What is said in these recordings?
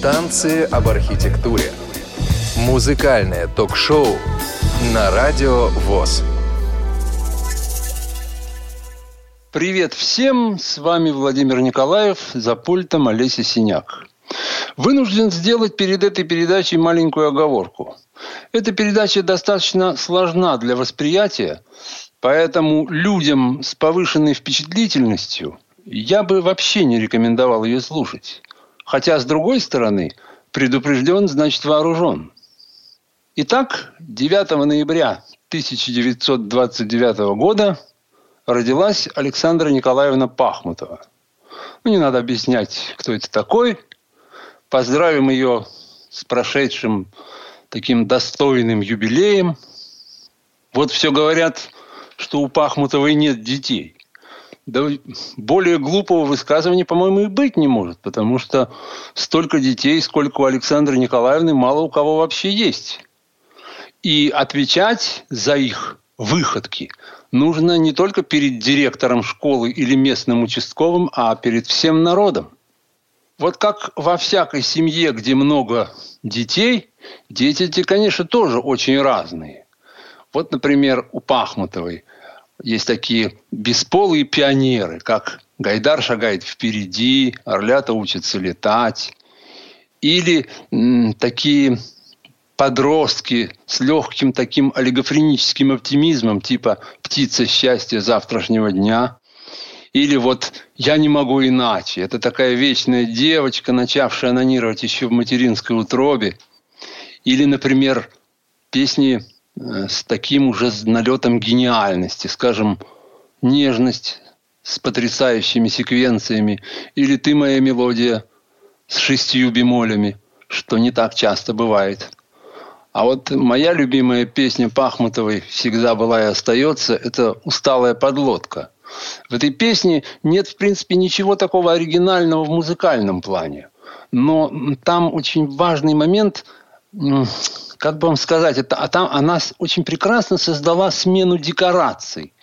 Танцы об архитектуре. Музыкальное ток-шоу на Радио ВОЗ. Привет всем! С вами Владимир Николаев, за пультом Олеся Синяк. Вынужден сделать перед этой передачей маленькую оговорку. Эта передача достаточно сложна для восприятия, поэтому людям с повышенной впечатлительностью я бы вообще не рекомендовал ее слушать. Хотя, с другой стороны, предупрежден, значит вооружен. Итак, 9 ноября 1929 года родилась Александра Николаевна Пахмутова. Ну, не надо объяснять, кто это такой. Поздравим ее с прошедшим таким достойным юбилеем. Вот все говорят, что у Пахмутовой нет детей. Да более глупого высказывания, по-моему, и быть не может, потому что столько детей, сколько у Александры Николаевны, мало у кого вообще есть. И отвечать за их выходки нужно не только перед директором школы или местным участковым, а перед всем народом. Вот как во всякой семье, где много детей, дети конечно, тоже очень разные. Вот, например, у Пахмутовой – есть такие бесполые пионеры, как Гайдар шагает впереди, Орлята учатся летать. Или м, такие подростки с легким таким олигофреническим оптимизмом, типа «птица счастья завтрашнего дня». Или вот «я не могу иначе». Это такая вечная девочка, начавшая анонировать еще в материнской утробе. Или, например, песни с таким уже налетом гениальности, скажем, нежность с потрясающими секвенциями, или ты моя мелодия с шестью бемолями, что не так часто бывает. А вот моя любимая песня Пахмутовой всегда была и остается – это «Усталая подлодка». В этой песне нет, в принципе, ничего такого оригинального в музыкальном плане. Но там очень важный момент как бы вам сказать, это, а там она очень прекрасно создала смену декораций.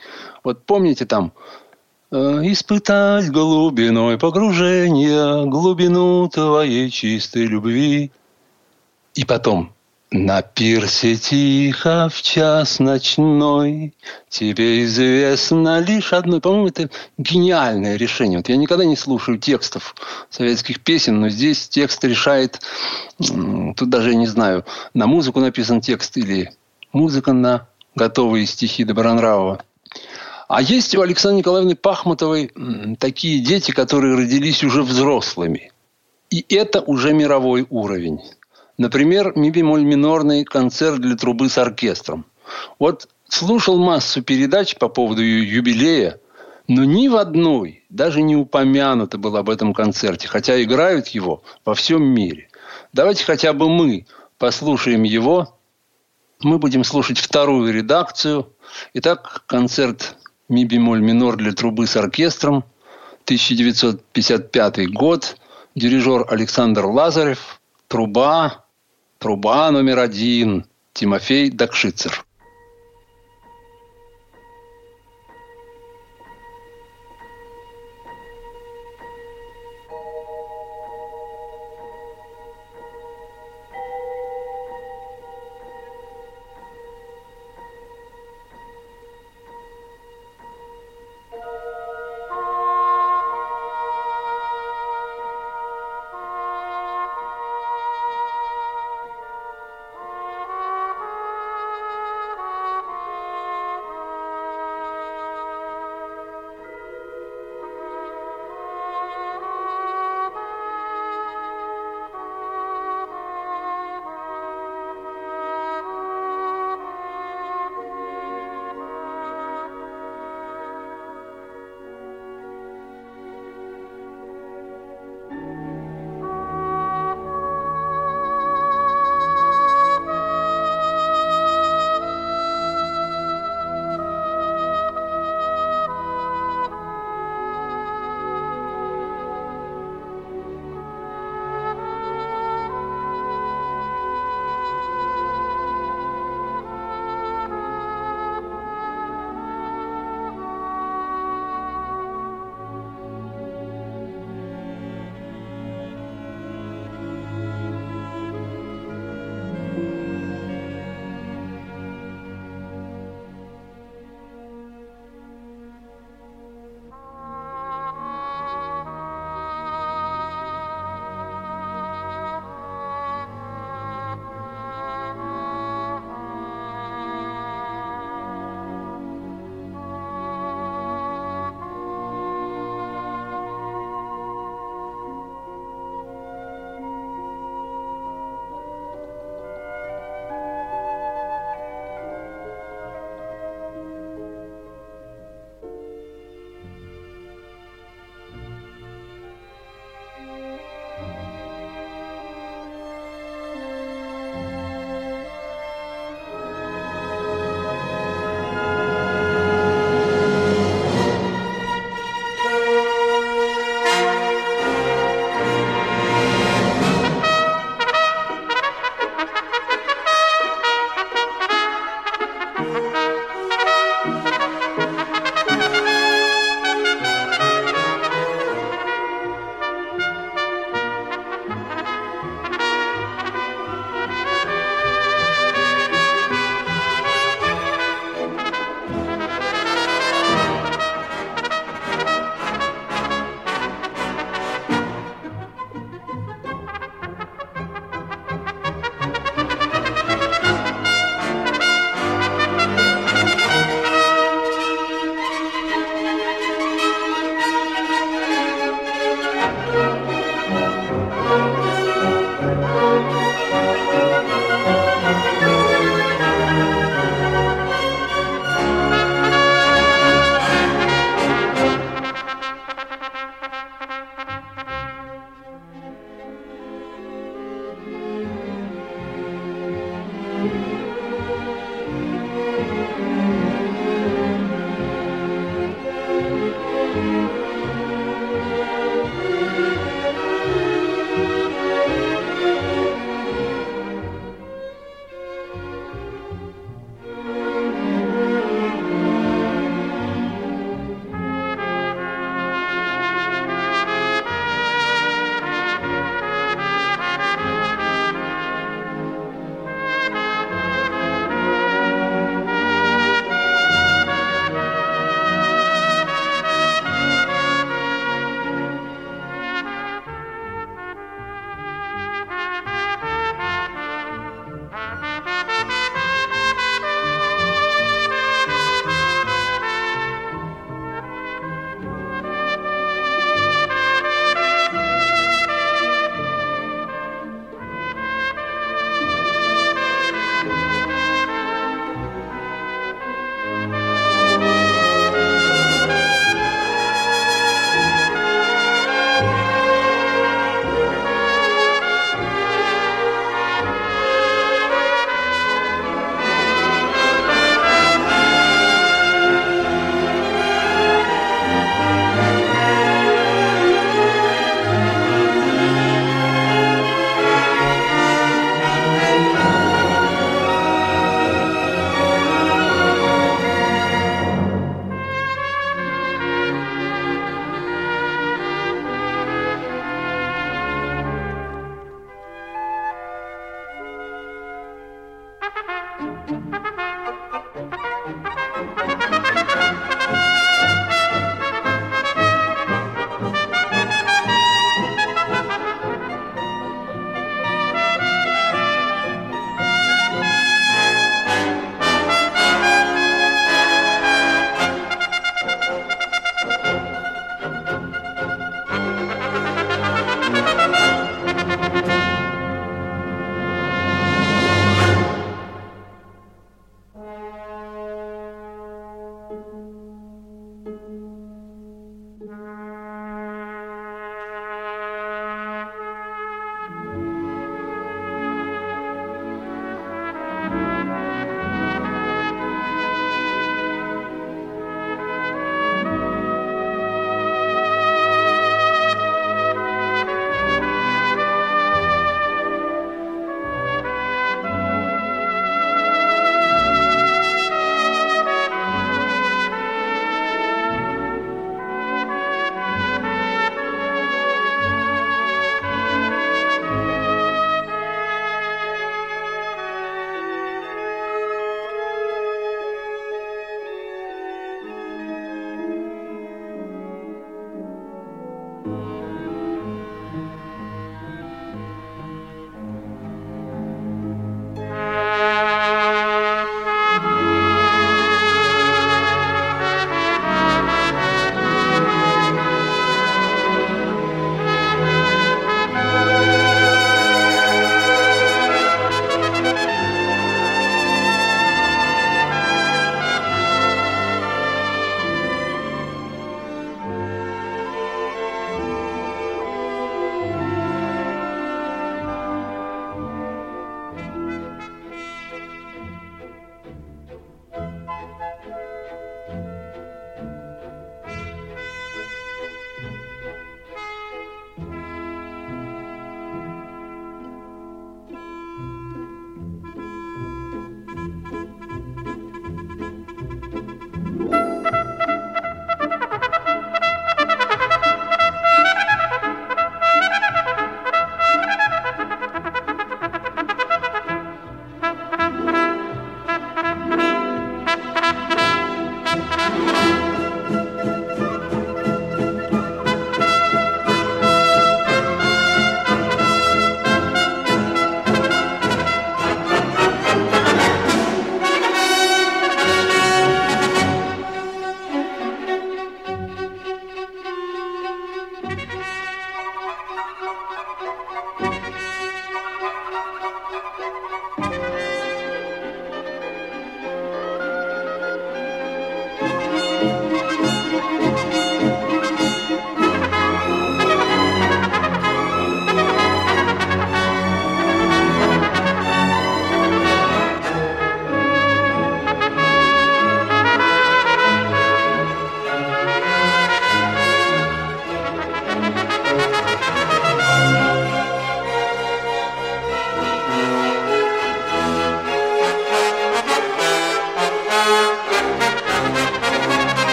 Вот помните там э, испытать глубиной погружения глубину твоей чистой любви. И потом на пирсе тихо в час ночной Тебе известно лишь одно. По-моему, это гениальное решение. Вот я никогда не слушаю текстов советских песен, но здесь текст решает... Тут даже я не знаю, на музыку написан текст или музыка на готовые стихи Добронравова. А есть у Александры Николаевны Пахмутовой такие дети, которые родились уже взрослыми. И это уже мировой уровень. Например, ми бемоль минорный концерт для трубы с оркестром. Вот слушал массу передач по поводу юбилея, но ни в одной даже не упомянуто было об этом концерте, хотя играют его во всем мире. Давайте хотя бы мы послушаем его. Мы будем слушать вторую редакцию. Итак, концерт ми бемоль минор для трубы с оркестром, 1955 год, дирижер Александр Лазарев, труба, Труба номер один. Тимофей Дакшицер.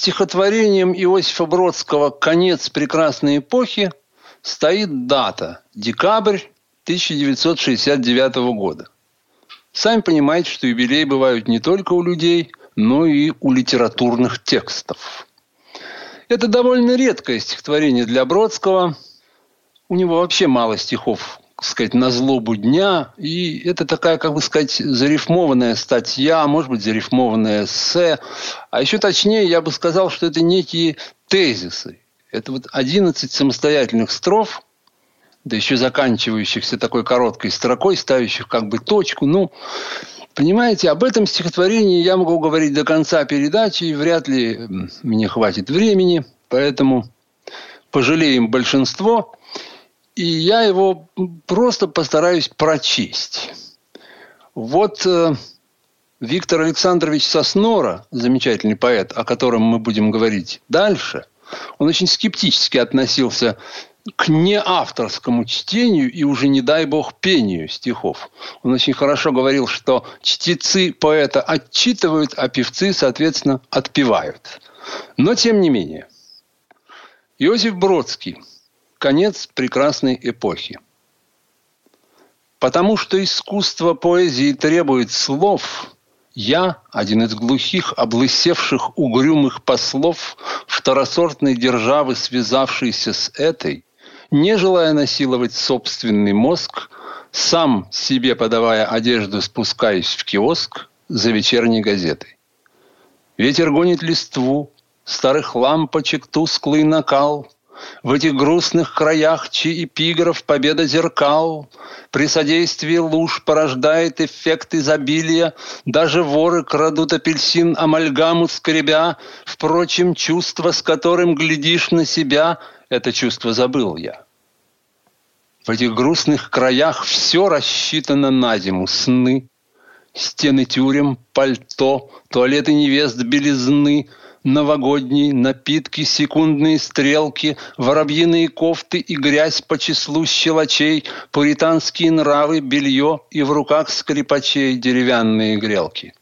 Стихотворением Иосифа Бродского «Конец прекрасной эпохи» стоит дата – декабрь 1969 года. Сами понимаете, что юбилеи бывают не только у людей, но и у литературных текстов. Это довольно редкое стихотворение для Бродского. У него вообще мало стихов сказать, на злобу дня. И это такая, как бы сказать, зарифмованная статья, может быть, зарифмованное эссе. А еще точнее, я бы сказал, что это некие тезисы. Это вот 11 самостоятельных строф, да еще заканчивающихся такой короткой строкой, ставящих как бы точку. Ну, понимаете, об этом стихотворении я могу говорить до конца передачи, и вряд ли мне хватит времени, поэтому пожалеем большинство, и я его просто постараюсь прочесть. Вот э, Виктор Александрович Соснора, замечательный поэт, о котором мы будем говорить дальше, он очень скептически относился к неавторскому чтению и уже, не дай бог, пению стихов. Он очень хорошо говорил, что чтецы поэта отчитывают, а певцы, соответственно, отпевают. Но тем не менее. Иосиф Бродский. Конец прекрасной эпохи. Потому что искусство поэзии требует слов, я, один из глухих, облысевших угрюмых послов второсортной державы, связавшийся с этой, не желая насиловать собственный мозг, сам себе подавая одежду, спускаюсь в киоск за вечерней газетой. Ветер гонит листву, старых лампочек тусклый накал – в этих грустных краях, чьи эпиграф «Победа зеркал» при содействии луж порождает эффект изобилия, даже воры крадут апельсин амальгаму скребя, впрочем, чувство, с которым глядишь на себя, это чувство забыл я. В этих грустных краях все рассчитано на зиму, сны, стены тюрем, пальто, туалеты невест белизны – новогодние напитки, секундные стрелки, воробьиные кофты и грязь по числу щелочей, пуританские нравы, белье и в руках скрипачей деревянные грелки.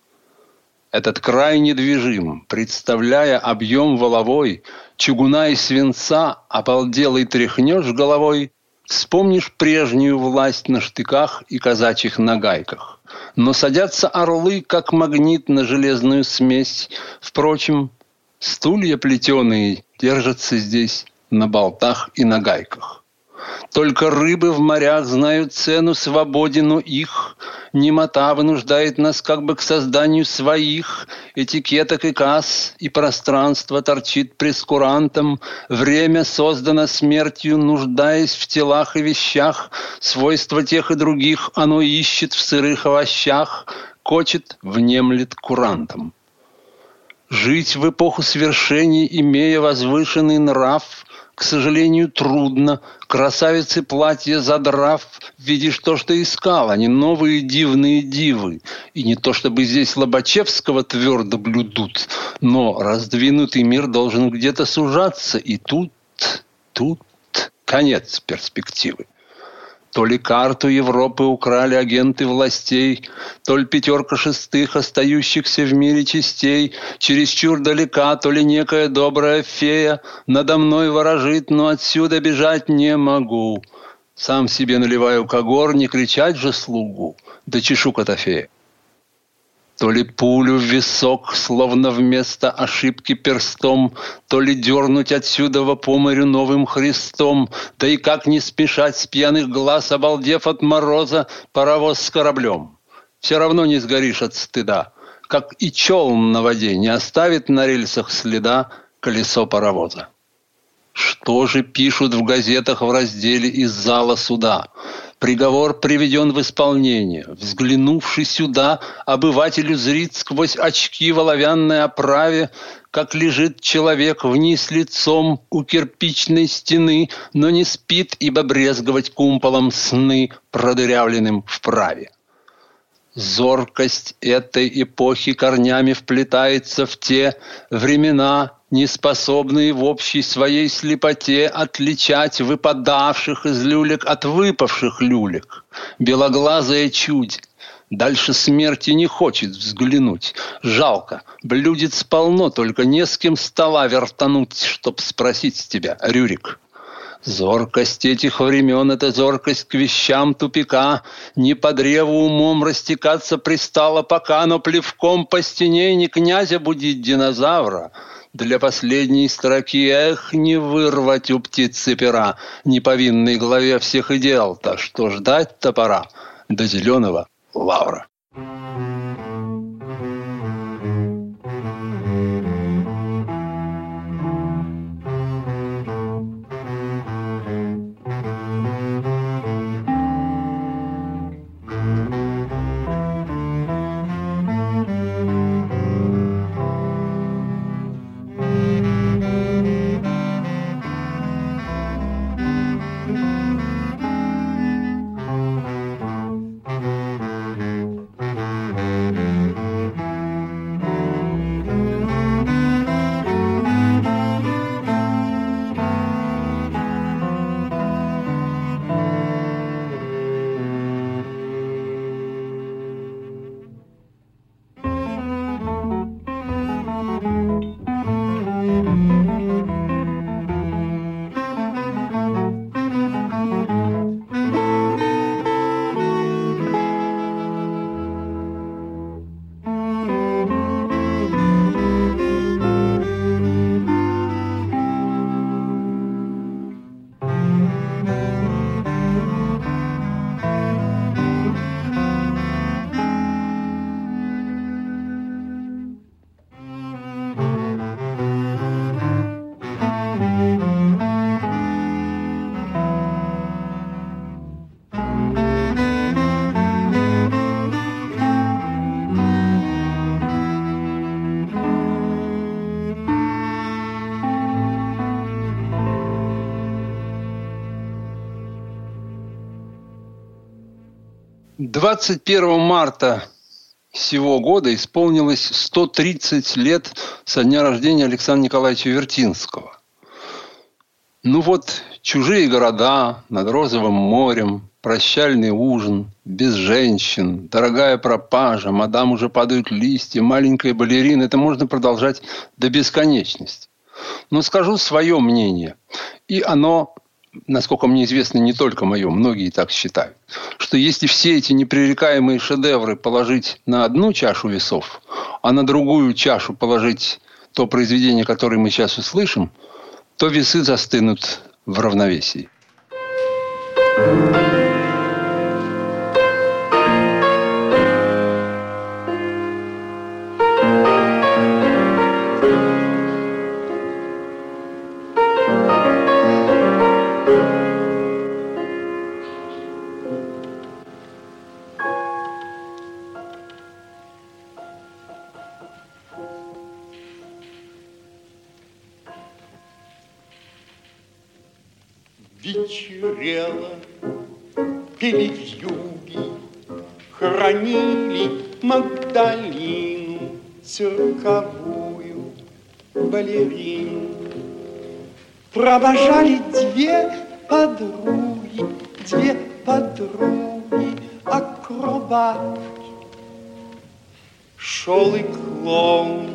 Этот край недвижим, представляя объем воловой, чугуна и свинца, обалделый тряхнешь головой, вспомнишь прежнюю власть на штыках и казачьих нагайках. Но садятся орлы, как магнит на железную смесь. Впрочем, Стулья плетеные держатся здесь на болтах и на гайках. Только рыбы в морях знают цену свободину их. Немота вынуждает нас как бы к созданию своих этикеток и касс, и пространство торчит прескурантом. Время создано смертью, нуждаясь в телах и вещах. Свойства тех и других оно ищет в сырых овощах, кочет, внемлет курантом. Жить в эпоху свершений, имея возвышенный нрав, к сожалению, трудно. Красавицы платья задрав, видишь то, что искал, а не новые дивные дивы. И не то, чтобы здесь Лобачевского твердо блюдут, но раздвинутый мир должен где-то сужаться, и тут, тут конец перспективы. То ли карту Европы украли агенты властей, то ли пятерка шестых, остающихся в мире частей, чересчур далека, то ли некая добрая фея надо мной ворожит, но отсюда бежать не могу. Сам себе наливаю когор, не кричать же слугу, да чешу котофея. То ли пулю в висок, словно вместо ошибки перстом, То ли дернуть отсюда по морю новым Христом, Да и как не спешать с пьяных глаз, обалдев от мороза, паровоз с кораблем. Все равно не сгоришь от стыда, как и челн на воде не оставит на рельсах следа колесо паровоза. Что же пишут в газетах в разделе «Из зала суда»? Приговор приведен в исполнение. Взглянувший сюда, обывателю зрит сквозь очки в оловянной оправе, как лежит человек вниз лицом у кирпичной стены, но не спит, ибо брезговать кумполом сны, продырявленным в праве. Зоркость этой эпохи корнями вплетается в те времена, не способные в общей своей слепоте отличать выпадавших из люлек от выпавших люлек. Белоглазая чудь, Дальше смерти не хочет взглянуть. Жалко. Блюдец полно, только не с кем стола вертануть, чтоб спросить тебя, Рюрик. Зоркость этих времен — это зоркость к вещам тупика. Не по древу умом растекаться пристало пока, но плевком по стене не князя будить динозавра — для последней строки. Эх, не вырвать у птицы пера, не повинной главе всех идеал-то, что ждать-то пора до зеленого лавра. 21 марта сего года исполнилось 130 лет со дня рождения Александра Николаевича Вертинского. Ну вот, чужие города над розовым морем, прощальный ужин, без женщин, дорогая пропажа, мадам уже падают листья, маленькая балерина. Это можно продолжать до бесконечности. Но скажу свое мнение. И оно насколько мне известно, не только мое, многие так считают, что если все эти непререкаемые шедевры положить на одну чашу весов, а на другую чашу положить то произведение, которое мы сейчас услышим, то весы застынут в равновесии. Цирковую балерину. Провожали две подруги, две подруги, акробатки. Шел и клоун,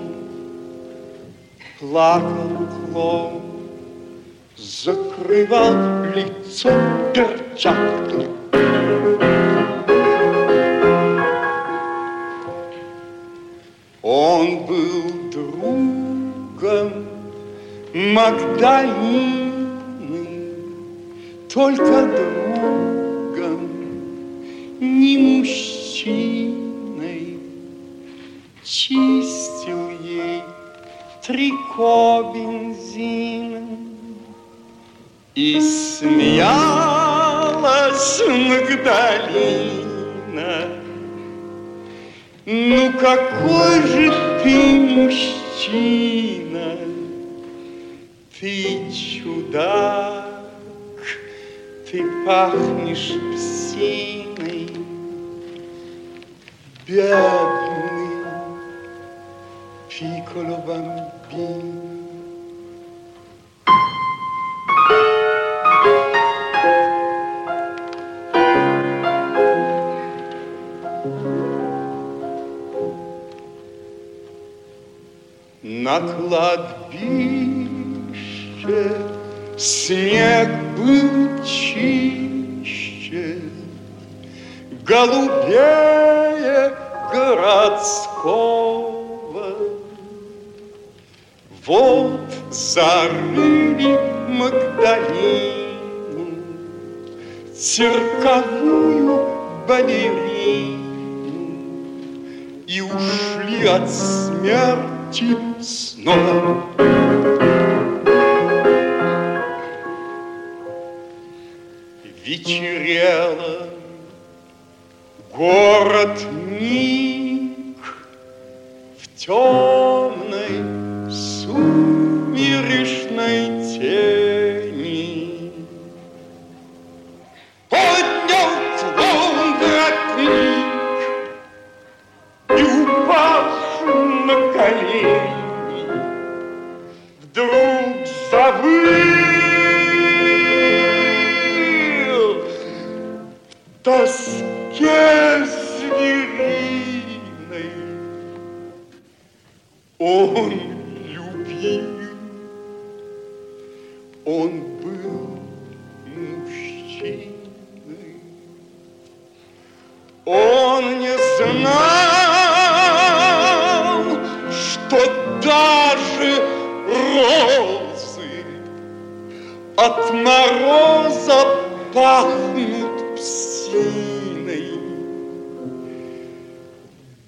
плакал клоун, закрывал лицо перчаткой. Магдалины, только другом, не мужчиной. Чистил ей трико бензином и смеялась Магдалина. Ну какой же ты мужчина, ты чудак, ты пахнешь псиной, бедный пиколо бомбин. на кладбище снег был чище, голубее городского. Вот зарыли Магдалину, цирковую балерину, И ушли от смерти снова. Вечерело, город ник в темной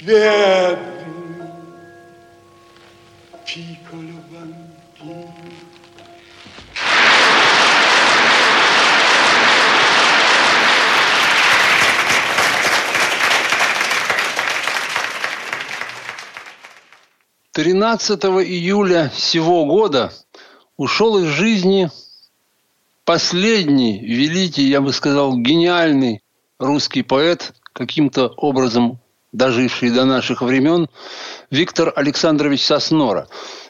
Бедный пикколо бамбино. Тринадцатого июля сего года ушел из жизни последний великий, я бы сказал, гениальный русский поэт, каким-то образом доживший до наших времен, Виктор Александрович Соснора.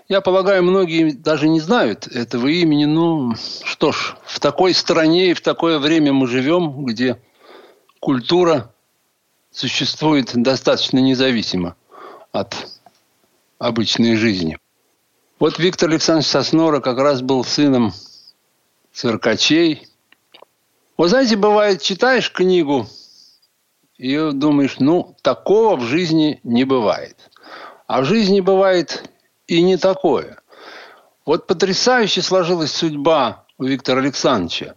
Я полагаю, многие даже не знают этого имени. Ну, что ж, в такой стране и в такое время мы живем, где культура существует достаточно независимо от обычной жизни. Вот Виктор Александрович Соснора как раз был сыном циркачей. Вот знаете, бывает, читаешь книгу и думаешь, ну, такого в жизни не бывает. А в жизни бывает и не такое. Вот потрясающе сложилась судьба у Виктора Александровича.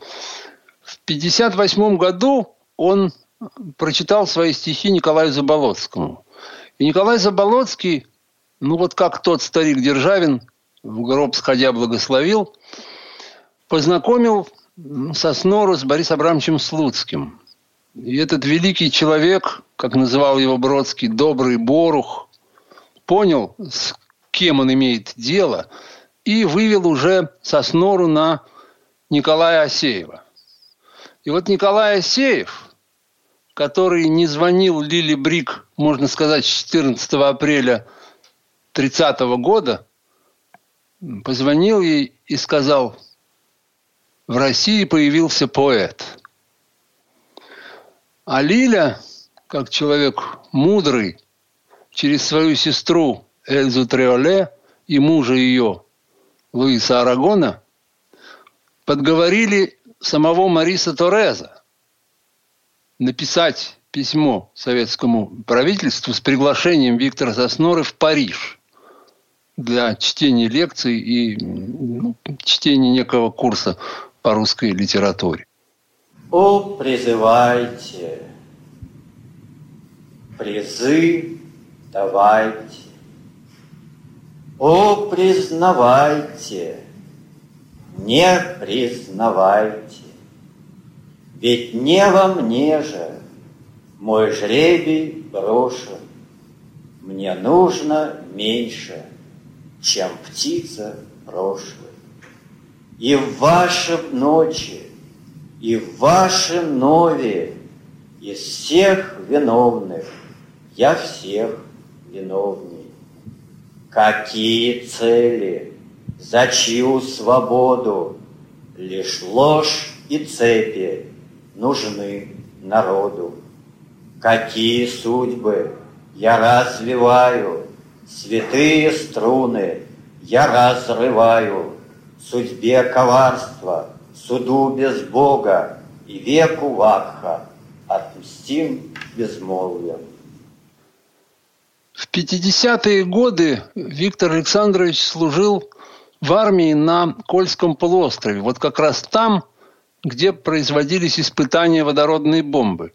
В 1958 году он прочитал свои стихи Николаю Заболоцкому. И Николай Заболоцкий, ну вот как тот старик Державин, в гроб сходя благословил, познакомил Соснору с Борисом Абрамовичем Слуцким. И этот великий человек, как называл его Бродский, добрый Борух, понял, с кем он имеет дело, и вывел уже Соснору на Николая Асеева. И вот Николай Асеев, который не звонил Лили Брик, можно сказать, с 14 апреля 30 года, позвонил ей и сказал, в России появился поэт. А Лиля, как человек мудрый, через свою сестру Эльзу Триоле и мужа ее Луиса Арагона подговорили самого Мариса Тореза написать письмо советскому правительству с приглашением Виктора Сосноры в Париж для чтения лекций и ну, чтения некого курса по русской литературе. О, призывайте, призы давайте, О, признавайте, не признавайте, Ведь не во мне же мой жребий брошен, Мне нужно меньше, чем птица прошлой. И в вашем ночи, и в вашем нове из всех виновных. Я всех виновней. Какие цели, за чью свободу? Лишь ложь и цепи нужны народу? Какие судьбы? Я развиваю, святые струны. Я разрываю, судьбе коварства, суду без Бога и веку вакха отпустим безмолвием. В 50-е годы Виктор Александрович служил в армии на Кольском полуострове. Вот как раз там, где производились испытания водородной бомбы.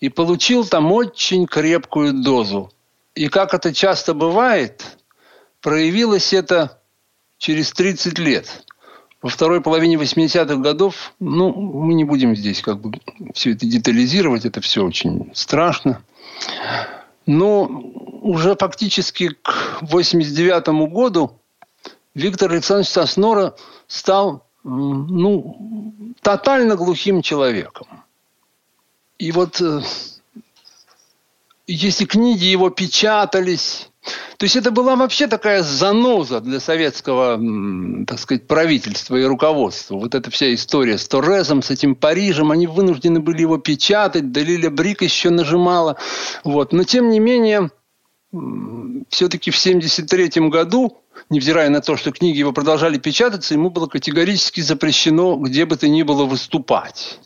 И получил там очень крепкую дозу. И как это часто бывает, проявилось это через 30 лет. Во второй половине 80-х годов, ну, мы не будем здесь как бы все это детализировать, это все очень страшно. Но уже фактически к 89 году Виктор Александрович Соснора стал ну, тотально глухим человеком. И вот э, если книги его печатались, то есть это была вообще такая заноза для советского, так сказать, правительства и руководства. Вот эта вся история с Торрезом, с этим Парижем, они вынуждены были его печатать, Далиля Брик еще нажимала. Вот. Но тем не менее, все-таки в 1973 году, невзирая на то, что книги его продолжали печататься, ему было категорически запрещено где бы то ни было выступать.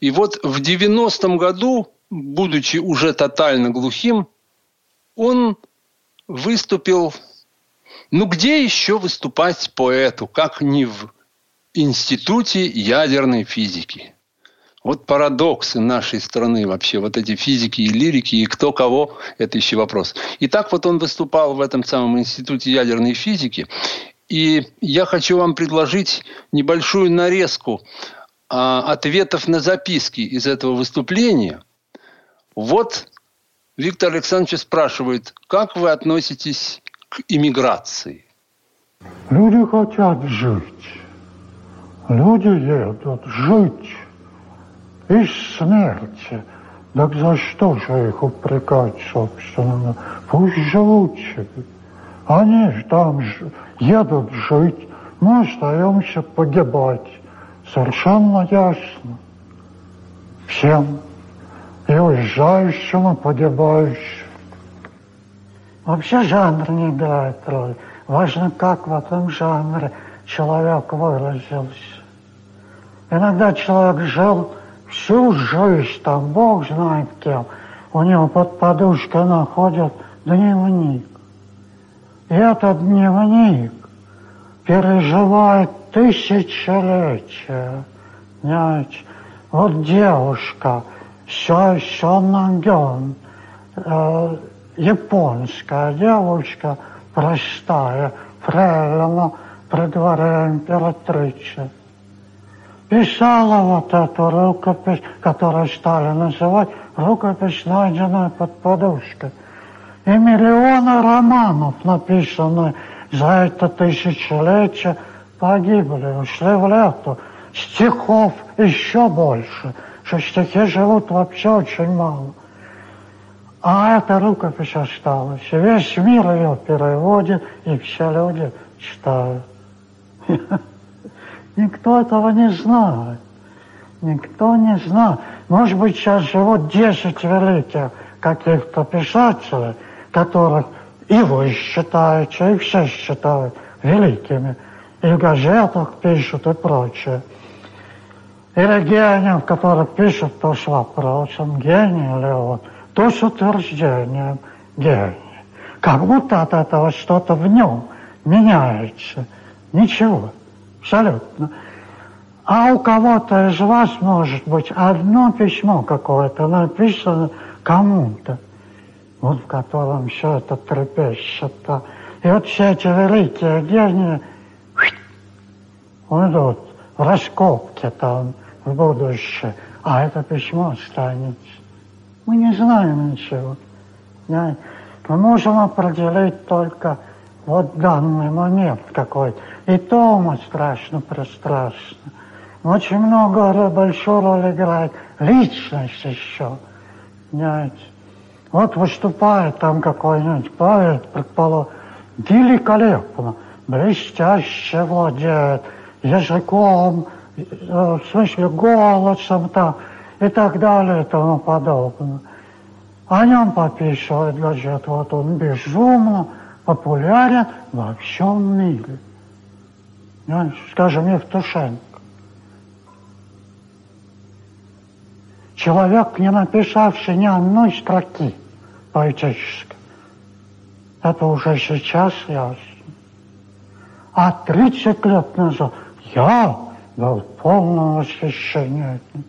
И вот в 90-м году, будучи уже тотально глухим, он выступил... Ну, где еще выступать поэту, как не в Институте ядерной физики? Вот парадоксы нашей страны вообще, вот эти физики и лирики, и кто кого, это еще вопрос. И так вот он выступал в этом самом Институте ядерной физики. И я хочу вам предложить небольшую нарезку а, ответов на записки из этого выступления. Вот Виктор Александрович спрашивает, как вы относитесь к иммиграции? Люди хотят жить. Люди едут жить из смерти. Так за что же их упрекать, собственно? Пусть живут себе. Они же там едут жить, мы остаемся погибать. Совершенно ясно. Всем. И уезжающим, и погибающим. Вообще жанр не играет роль. Важно, как в этом жанре человек выразился. Иногда человек жил всю жизнь, там, Бог знает кем, у него под подушкой находят дневник. И этот дневник переживает тысячелетия. Вот девушка, Сёнагён, э, японская девушка, простая, фрейлина при дворе императрицы – писала вот эту рукопись, которую стали называть рукопись, найденная под подушкой. И миллионы романов, написанные за это тысячелетие, погибли, ушли в лету. Стихов еще больше, что стихи живут вообще очень мало. А эта рукопись осталась. Весь мир ее переводит, и все люди читают. Никто этого не знает. Никто не знает. Может быть, сейчас живут 10 великих каких-то писателей, которых и вы считаете, и все считают великими. И в газетах пишут и прочее. Или гением, который пишет то с вопросом, гений ли он, то с утверждением гений. Как будто от этого что-то в нем меняется. Ничего. Абсолютно. А у кого-то из вас может быть одно письмо какое-то написано кому-то, вот в котором все это трепещет. И вот все эти великие гении уйдут в раскопки там в будущее, а это письмо останется. Мы не знаем ничего. Мы можем определить только вот данный момент какой-то. И то мы страшно прострашно. Очень много большой роль играет личность еще. Понимаете? Вот выступает там какой-нибудь поэт, предположим, великолепно, блестяще владеет языком, в смысле голосом там и так далее и тому подобное. О нем пописывает газета, вот он безумно популярен во всем мире скажем, Евтушенко. Человек, не написавший ни одной строки поэтической, Это уже сейчас ясно. А 30 лет назад я был в полном восхищении этим.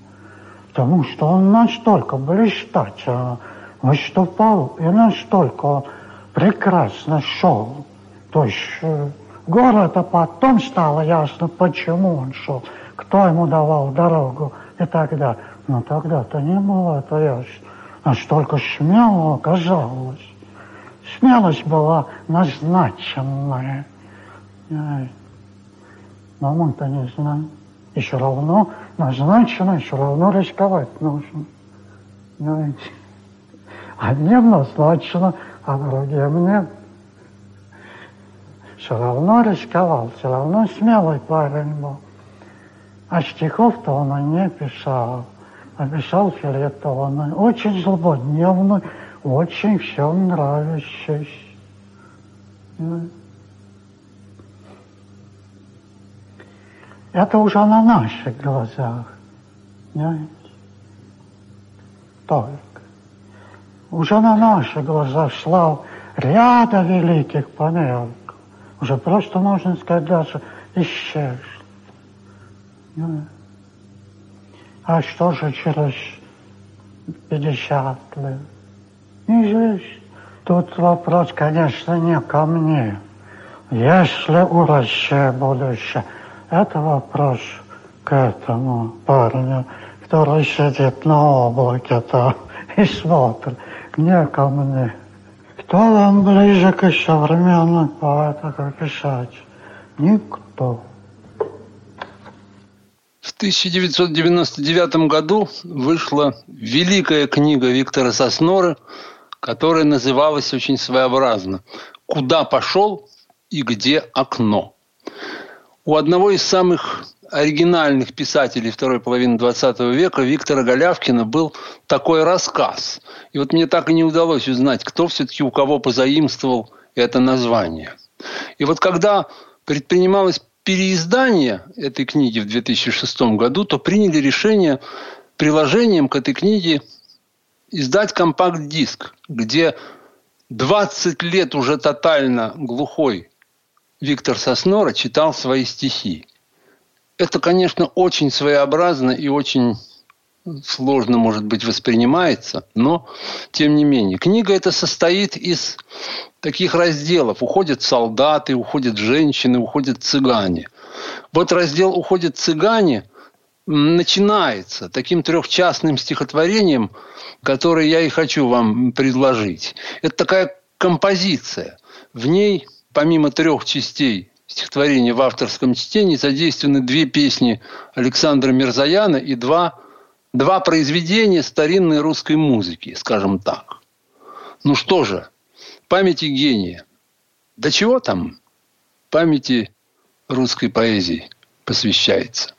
Потому что он настолько блистательно выступал и настолько прекрасно шел. То есть э, город, а потом стало ясно, почему он шел, кто ему давал дорогу и так далее. Но тогда-то не было это ясно. Настолько смело оказалось. Смелость была назначенная. Но мы-то не знаем. И равно назначено, все равно рисковать нужно. Понимаете? Одним назначено, а другим нет. Все равно рисковал, все равно смелый парень был. А стихов-то он и не писал. Написал филетованный, очень злободневный, очень всем нравящийся. Это уже на наших глазах. Понимаете? Только. Уже на наших глазах слав ряда великих помилок. Уже просто, можно сказать, даже исчез. А что же через 50 лет? Неизвестно. Тут вопрос, конечно, не ко мне. Если у России будущее, это вопрос к этому парню, который сидит на облаке там и смотрит. Не ко мне. Кто вам ближе к современным поэтам, как писать? Никто. В 1999 году вышла великая книга Виктора Сосноры, которая называлась очень своеобразно «Куда пошел и где окно?». У одного из самых оригинальных писателей второй половины XX века Виктора Голявкина был такой рассказ. И вот мне так и не удалось узнать, кто все-таки у кого позаимствовал это название. И вот когда предпринималось переиздание этой книги в 2006 году, то приняли решение приложением к этой книге издать компакт-диск, где 20 лет уже тотально глухой Виктор Соснора читал свои стихи. Это, конечно, очень своеобразно и очень сложно, может быть, воспринимается, но тем не менее. Книга эта состоит из таких разделов. Уходят солдаты, уходят женщины, уходят цыгане. Вот раздел «Уходят цыгане» начинается таким трехчастным стихотворением, которое я и хочу вам предложить. Это такая композиция. В ней помимо трех частей стихотворения в авторском чтении задействованы две песни Александра Мирзаяна и два, два произведения старинной русской музыки, скажем так. Ну что же, памяти гения. Да чего там? Памяти русской поэзии посвящается.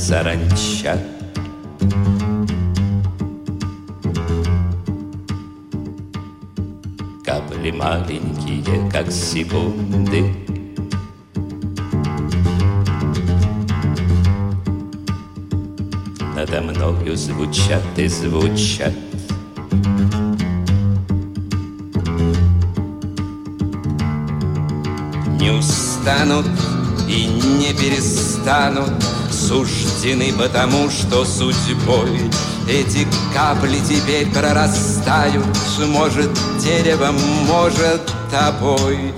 Саранча Капли маленькие, как секунды. Надо мною звучат и звучат. Не устанут и не перестанут Суждены потому, что судьбой Эти капли теперь прорастают. Может деревом, может тобой.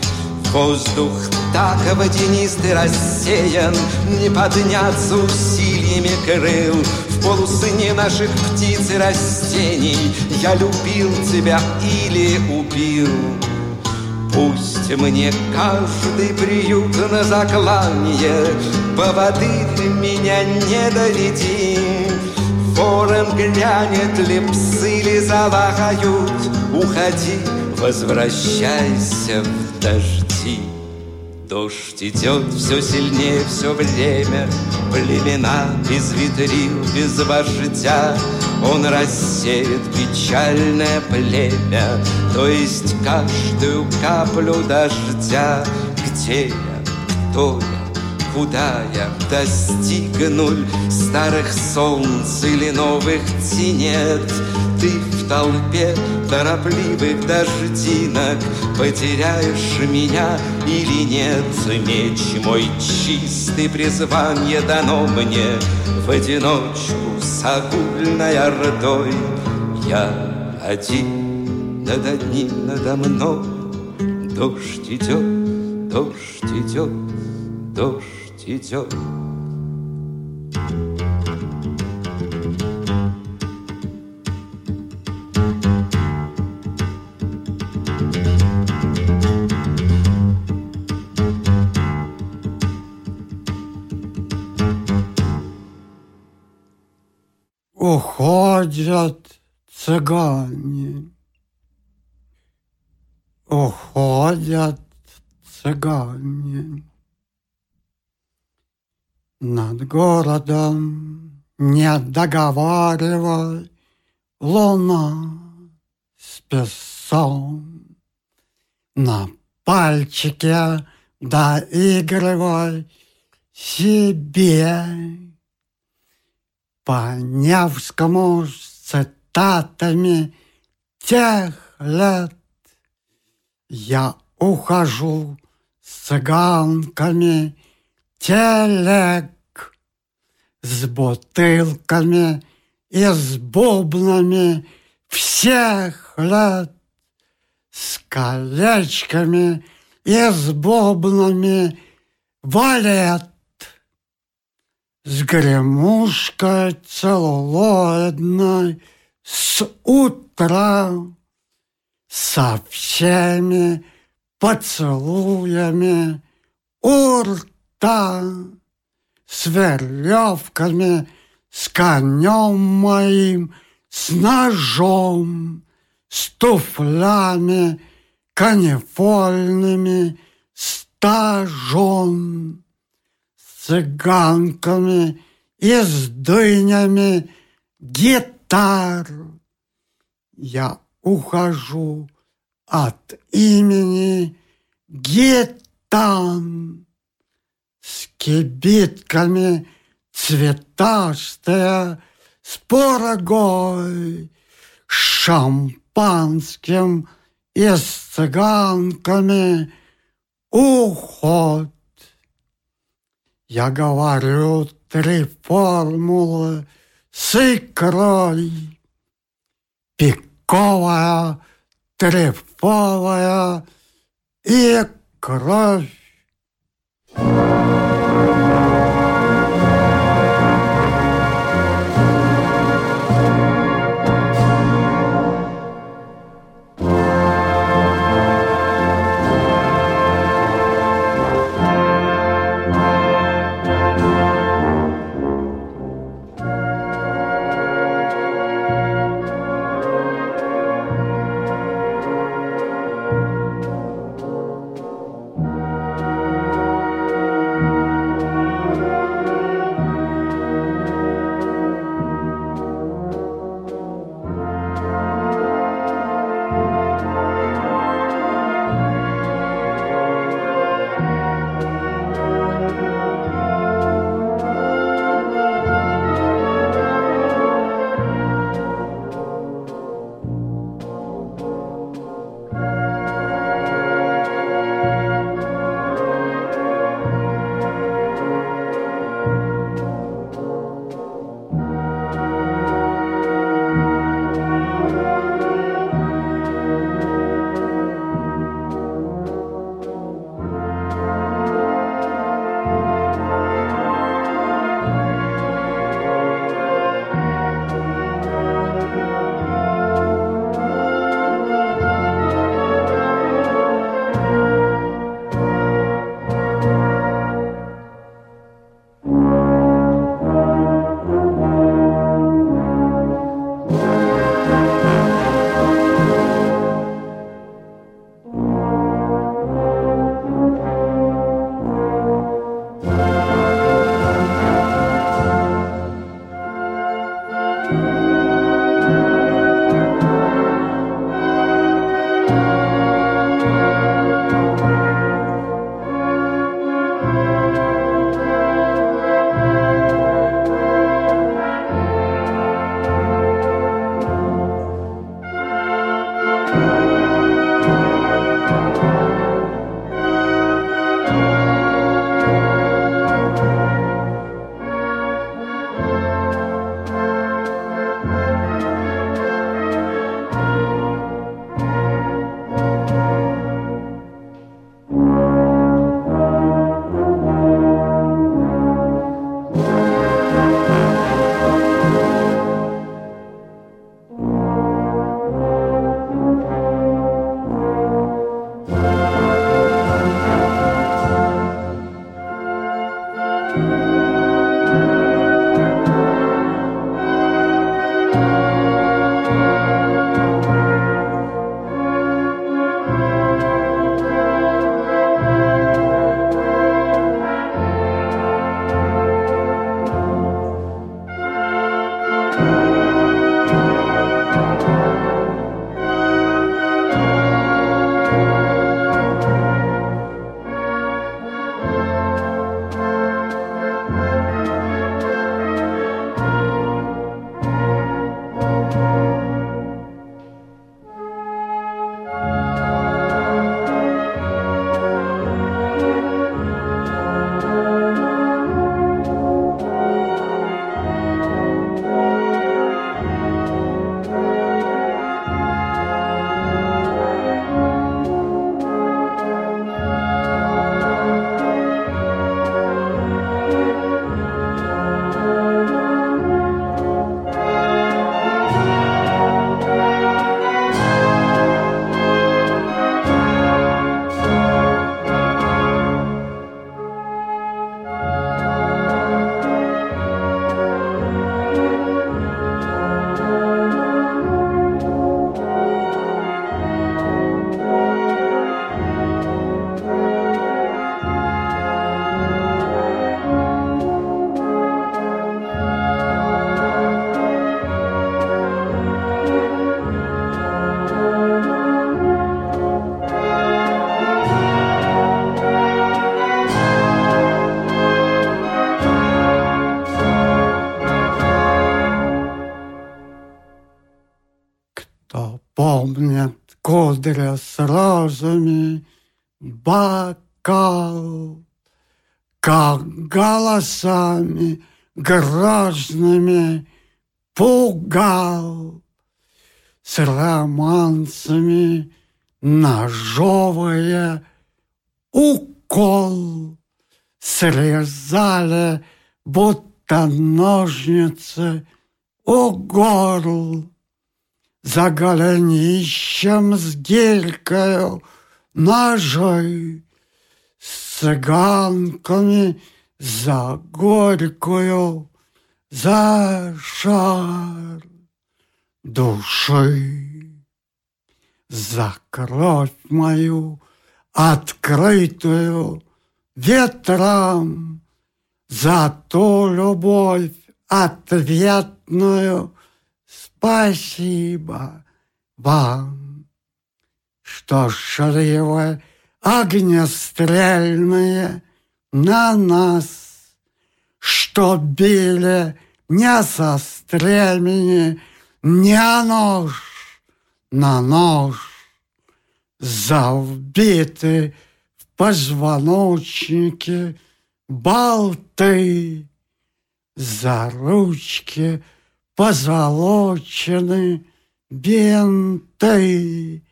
Воздух так водянистый рассеян Не подняться усилиями крыл. В полусыне наших птиц и растений Я любил тебя или убил Пусть мне каждый приют на заклание Поводырь меня не доведи. Ворон глянет ли псы ли залахают Уходи, возвращайся в дожди Дождь идет все сильнее все время. Племена без витрин, без вождя. Он рассеет печальное племя. То есть каждую каплю дождя. Где я, кто я, куда я Достигнуль старых солнц или новых тенет. Ты в толпе торопливых дождинок Потеряешь меня или нет? Меч мой чистый, призвание дано мне. В одиночку с огульной ордой Я один над одним надо мной. Дождь идет, дождь идет, дождь идет Уходят цыгане, уходят цыгане. Над городом не договаривай, луна с песцом. На пальчике доигрывай себе по Невскому с цитатами тех лет. Я ухожу с цыганками телег, с бутылками и с бубнами всех лет, с колечками и с бубнами валет с гремушкой целлулоидной с утра, со всеми поцелуями у рта, с веревками, с конем моим, с ножом, с туфлями канифольными, с тажом цыганками и с дынями гитар. Я ухожу от имени гитан с кибитками цветастая, с порогой, шампанским и с цыганками уход. Я говорю три формулы с икрой. Пиковая, трефовая и кровь. Голосами грозными пугал с романсами ножовые укол срезали, будто ножницы у горл. За голенищем с гелькою ножой, с цыганками за горькую, за шар души. За кровь мою открытую ветрам, За ту любовь ответную спасибо вам, Что шли вы огнестрельные на нас, Что били не со стремени, не нож, на нож, завбиты в позвоночнике болты, за ручки позолочены бинты,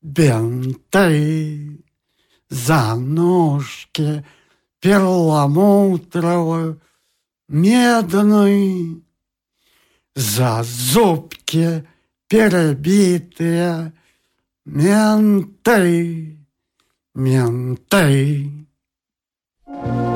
бинты, за ножки перламутровые, медный, за зубки перебитые менты, менты. этой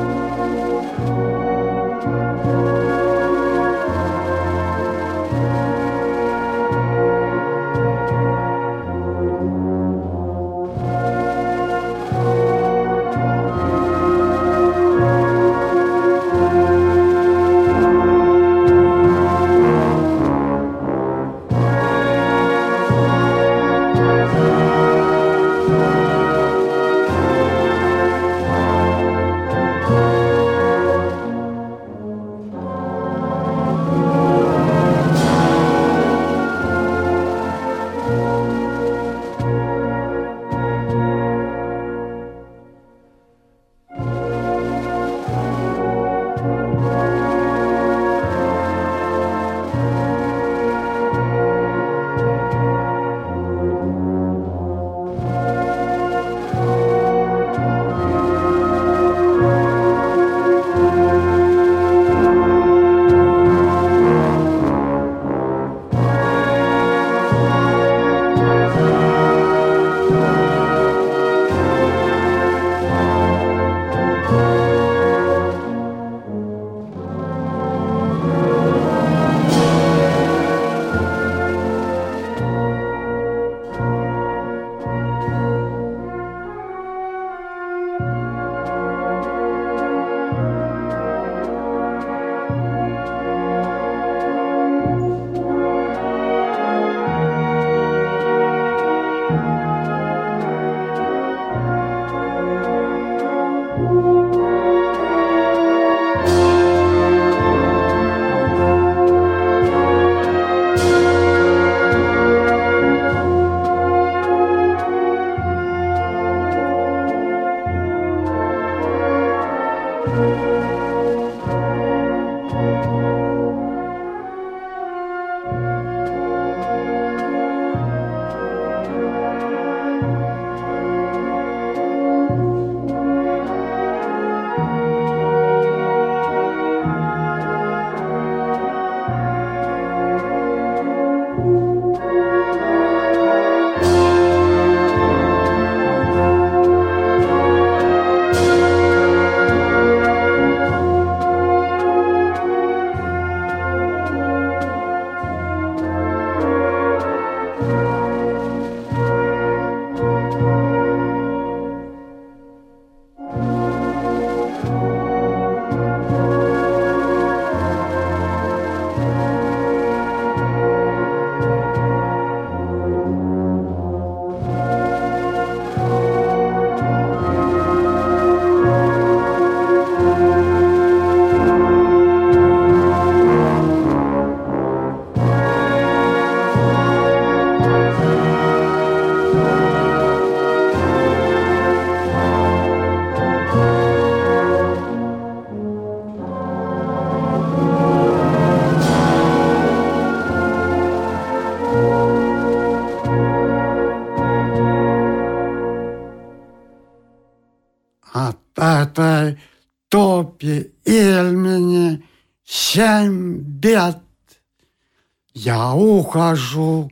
ухожу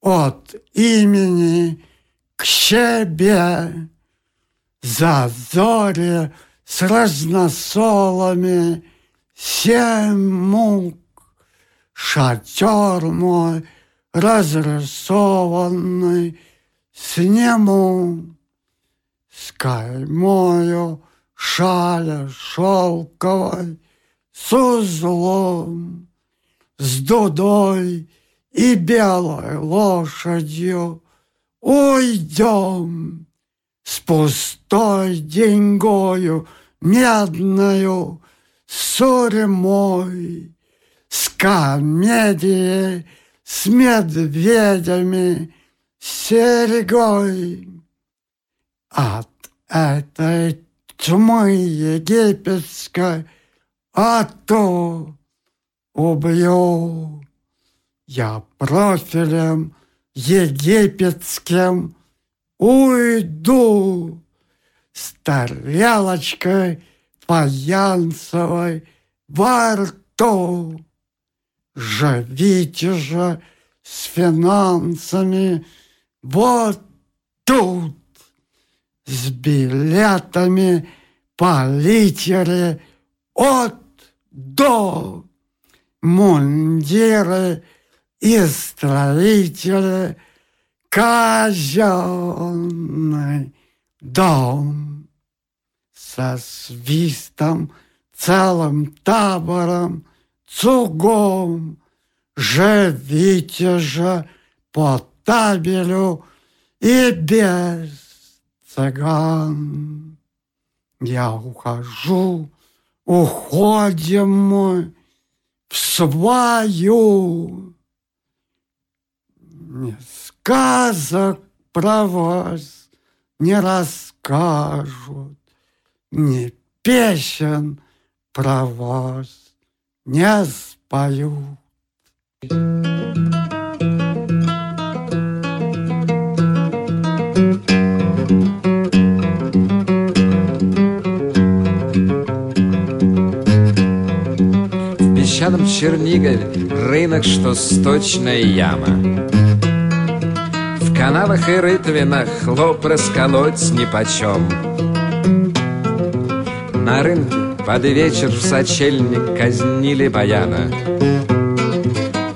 от имени к себе. За зори с разносолами семь мук. Шатер мой разрисованный сниму с каймою шаля шелковой с узлом, с дудой и белой лошадью уйдем с пустой деньгою медною сурьмой, с комедией, с медведями, серегой. От этой тьмы египетской а то убью я профилем египетским уйду. С тарелочкой фаянсовой во рту. Живите же с финансами вот тут, с билетами по литере от до, мундиры и строители, казенный дом со свистом, целым табором, цугом. Живите же по табелю и без цыган. Я ухожу, уходим мы в свою. Не сказок про вас не расскажут, ни песен про вас не спою. В песчаном Чернигове рынок, что сточная яма. Канавах и рытвинах хлоп расколоть нипочем. На рынке под вечер в сочельник казнили баяна.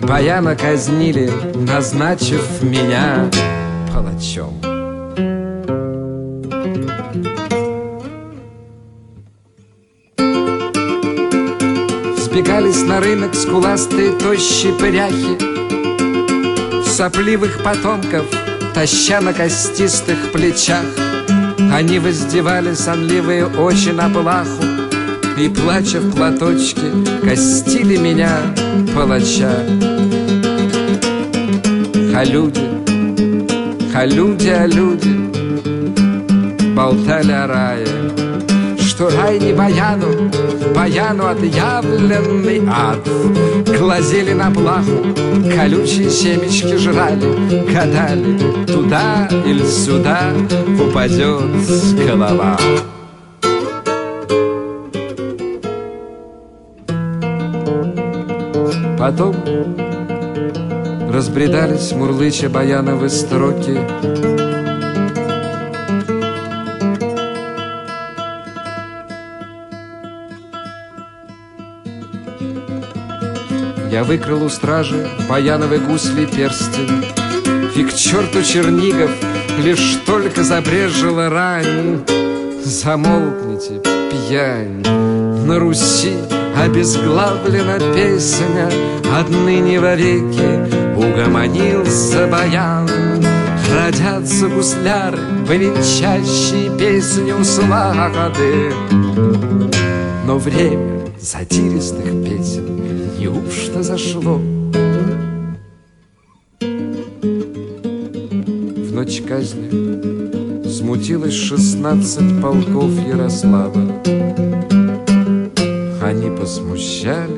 Баяна казнили, назначив меня палачом. Сбегались на рынок скуластые тощие пряхи Сопливых потомков, таща на костистых плечах. Они воздевали сонливые очи на плаху И, плача в платочке, костили меня, палача. А люди, а люди, а люди Болтали о рае что рай не баяну, баяну отъявленный ад. Глазели на плаху, колючие семечки жрали, гадали, туда или сюда упадет голова. Потом разбредались мурлыча баяновы строки Я выкрал у стражи баяновой гусли перстень. И к черту Чернигов лишь только забрежила рань. Замолкните, пьянь, на Руси обезглавлена песня. Отныне вовеки угомонился баян. Родятся гусляры, венчащие песню слады Но время задиристых песен неужто зашло? В ночь казни смутилось шестнадцать полков Ярослава. Они посмущались,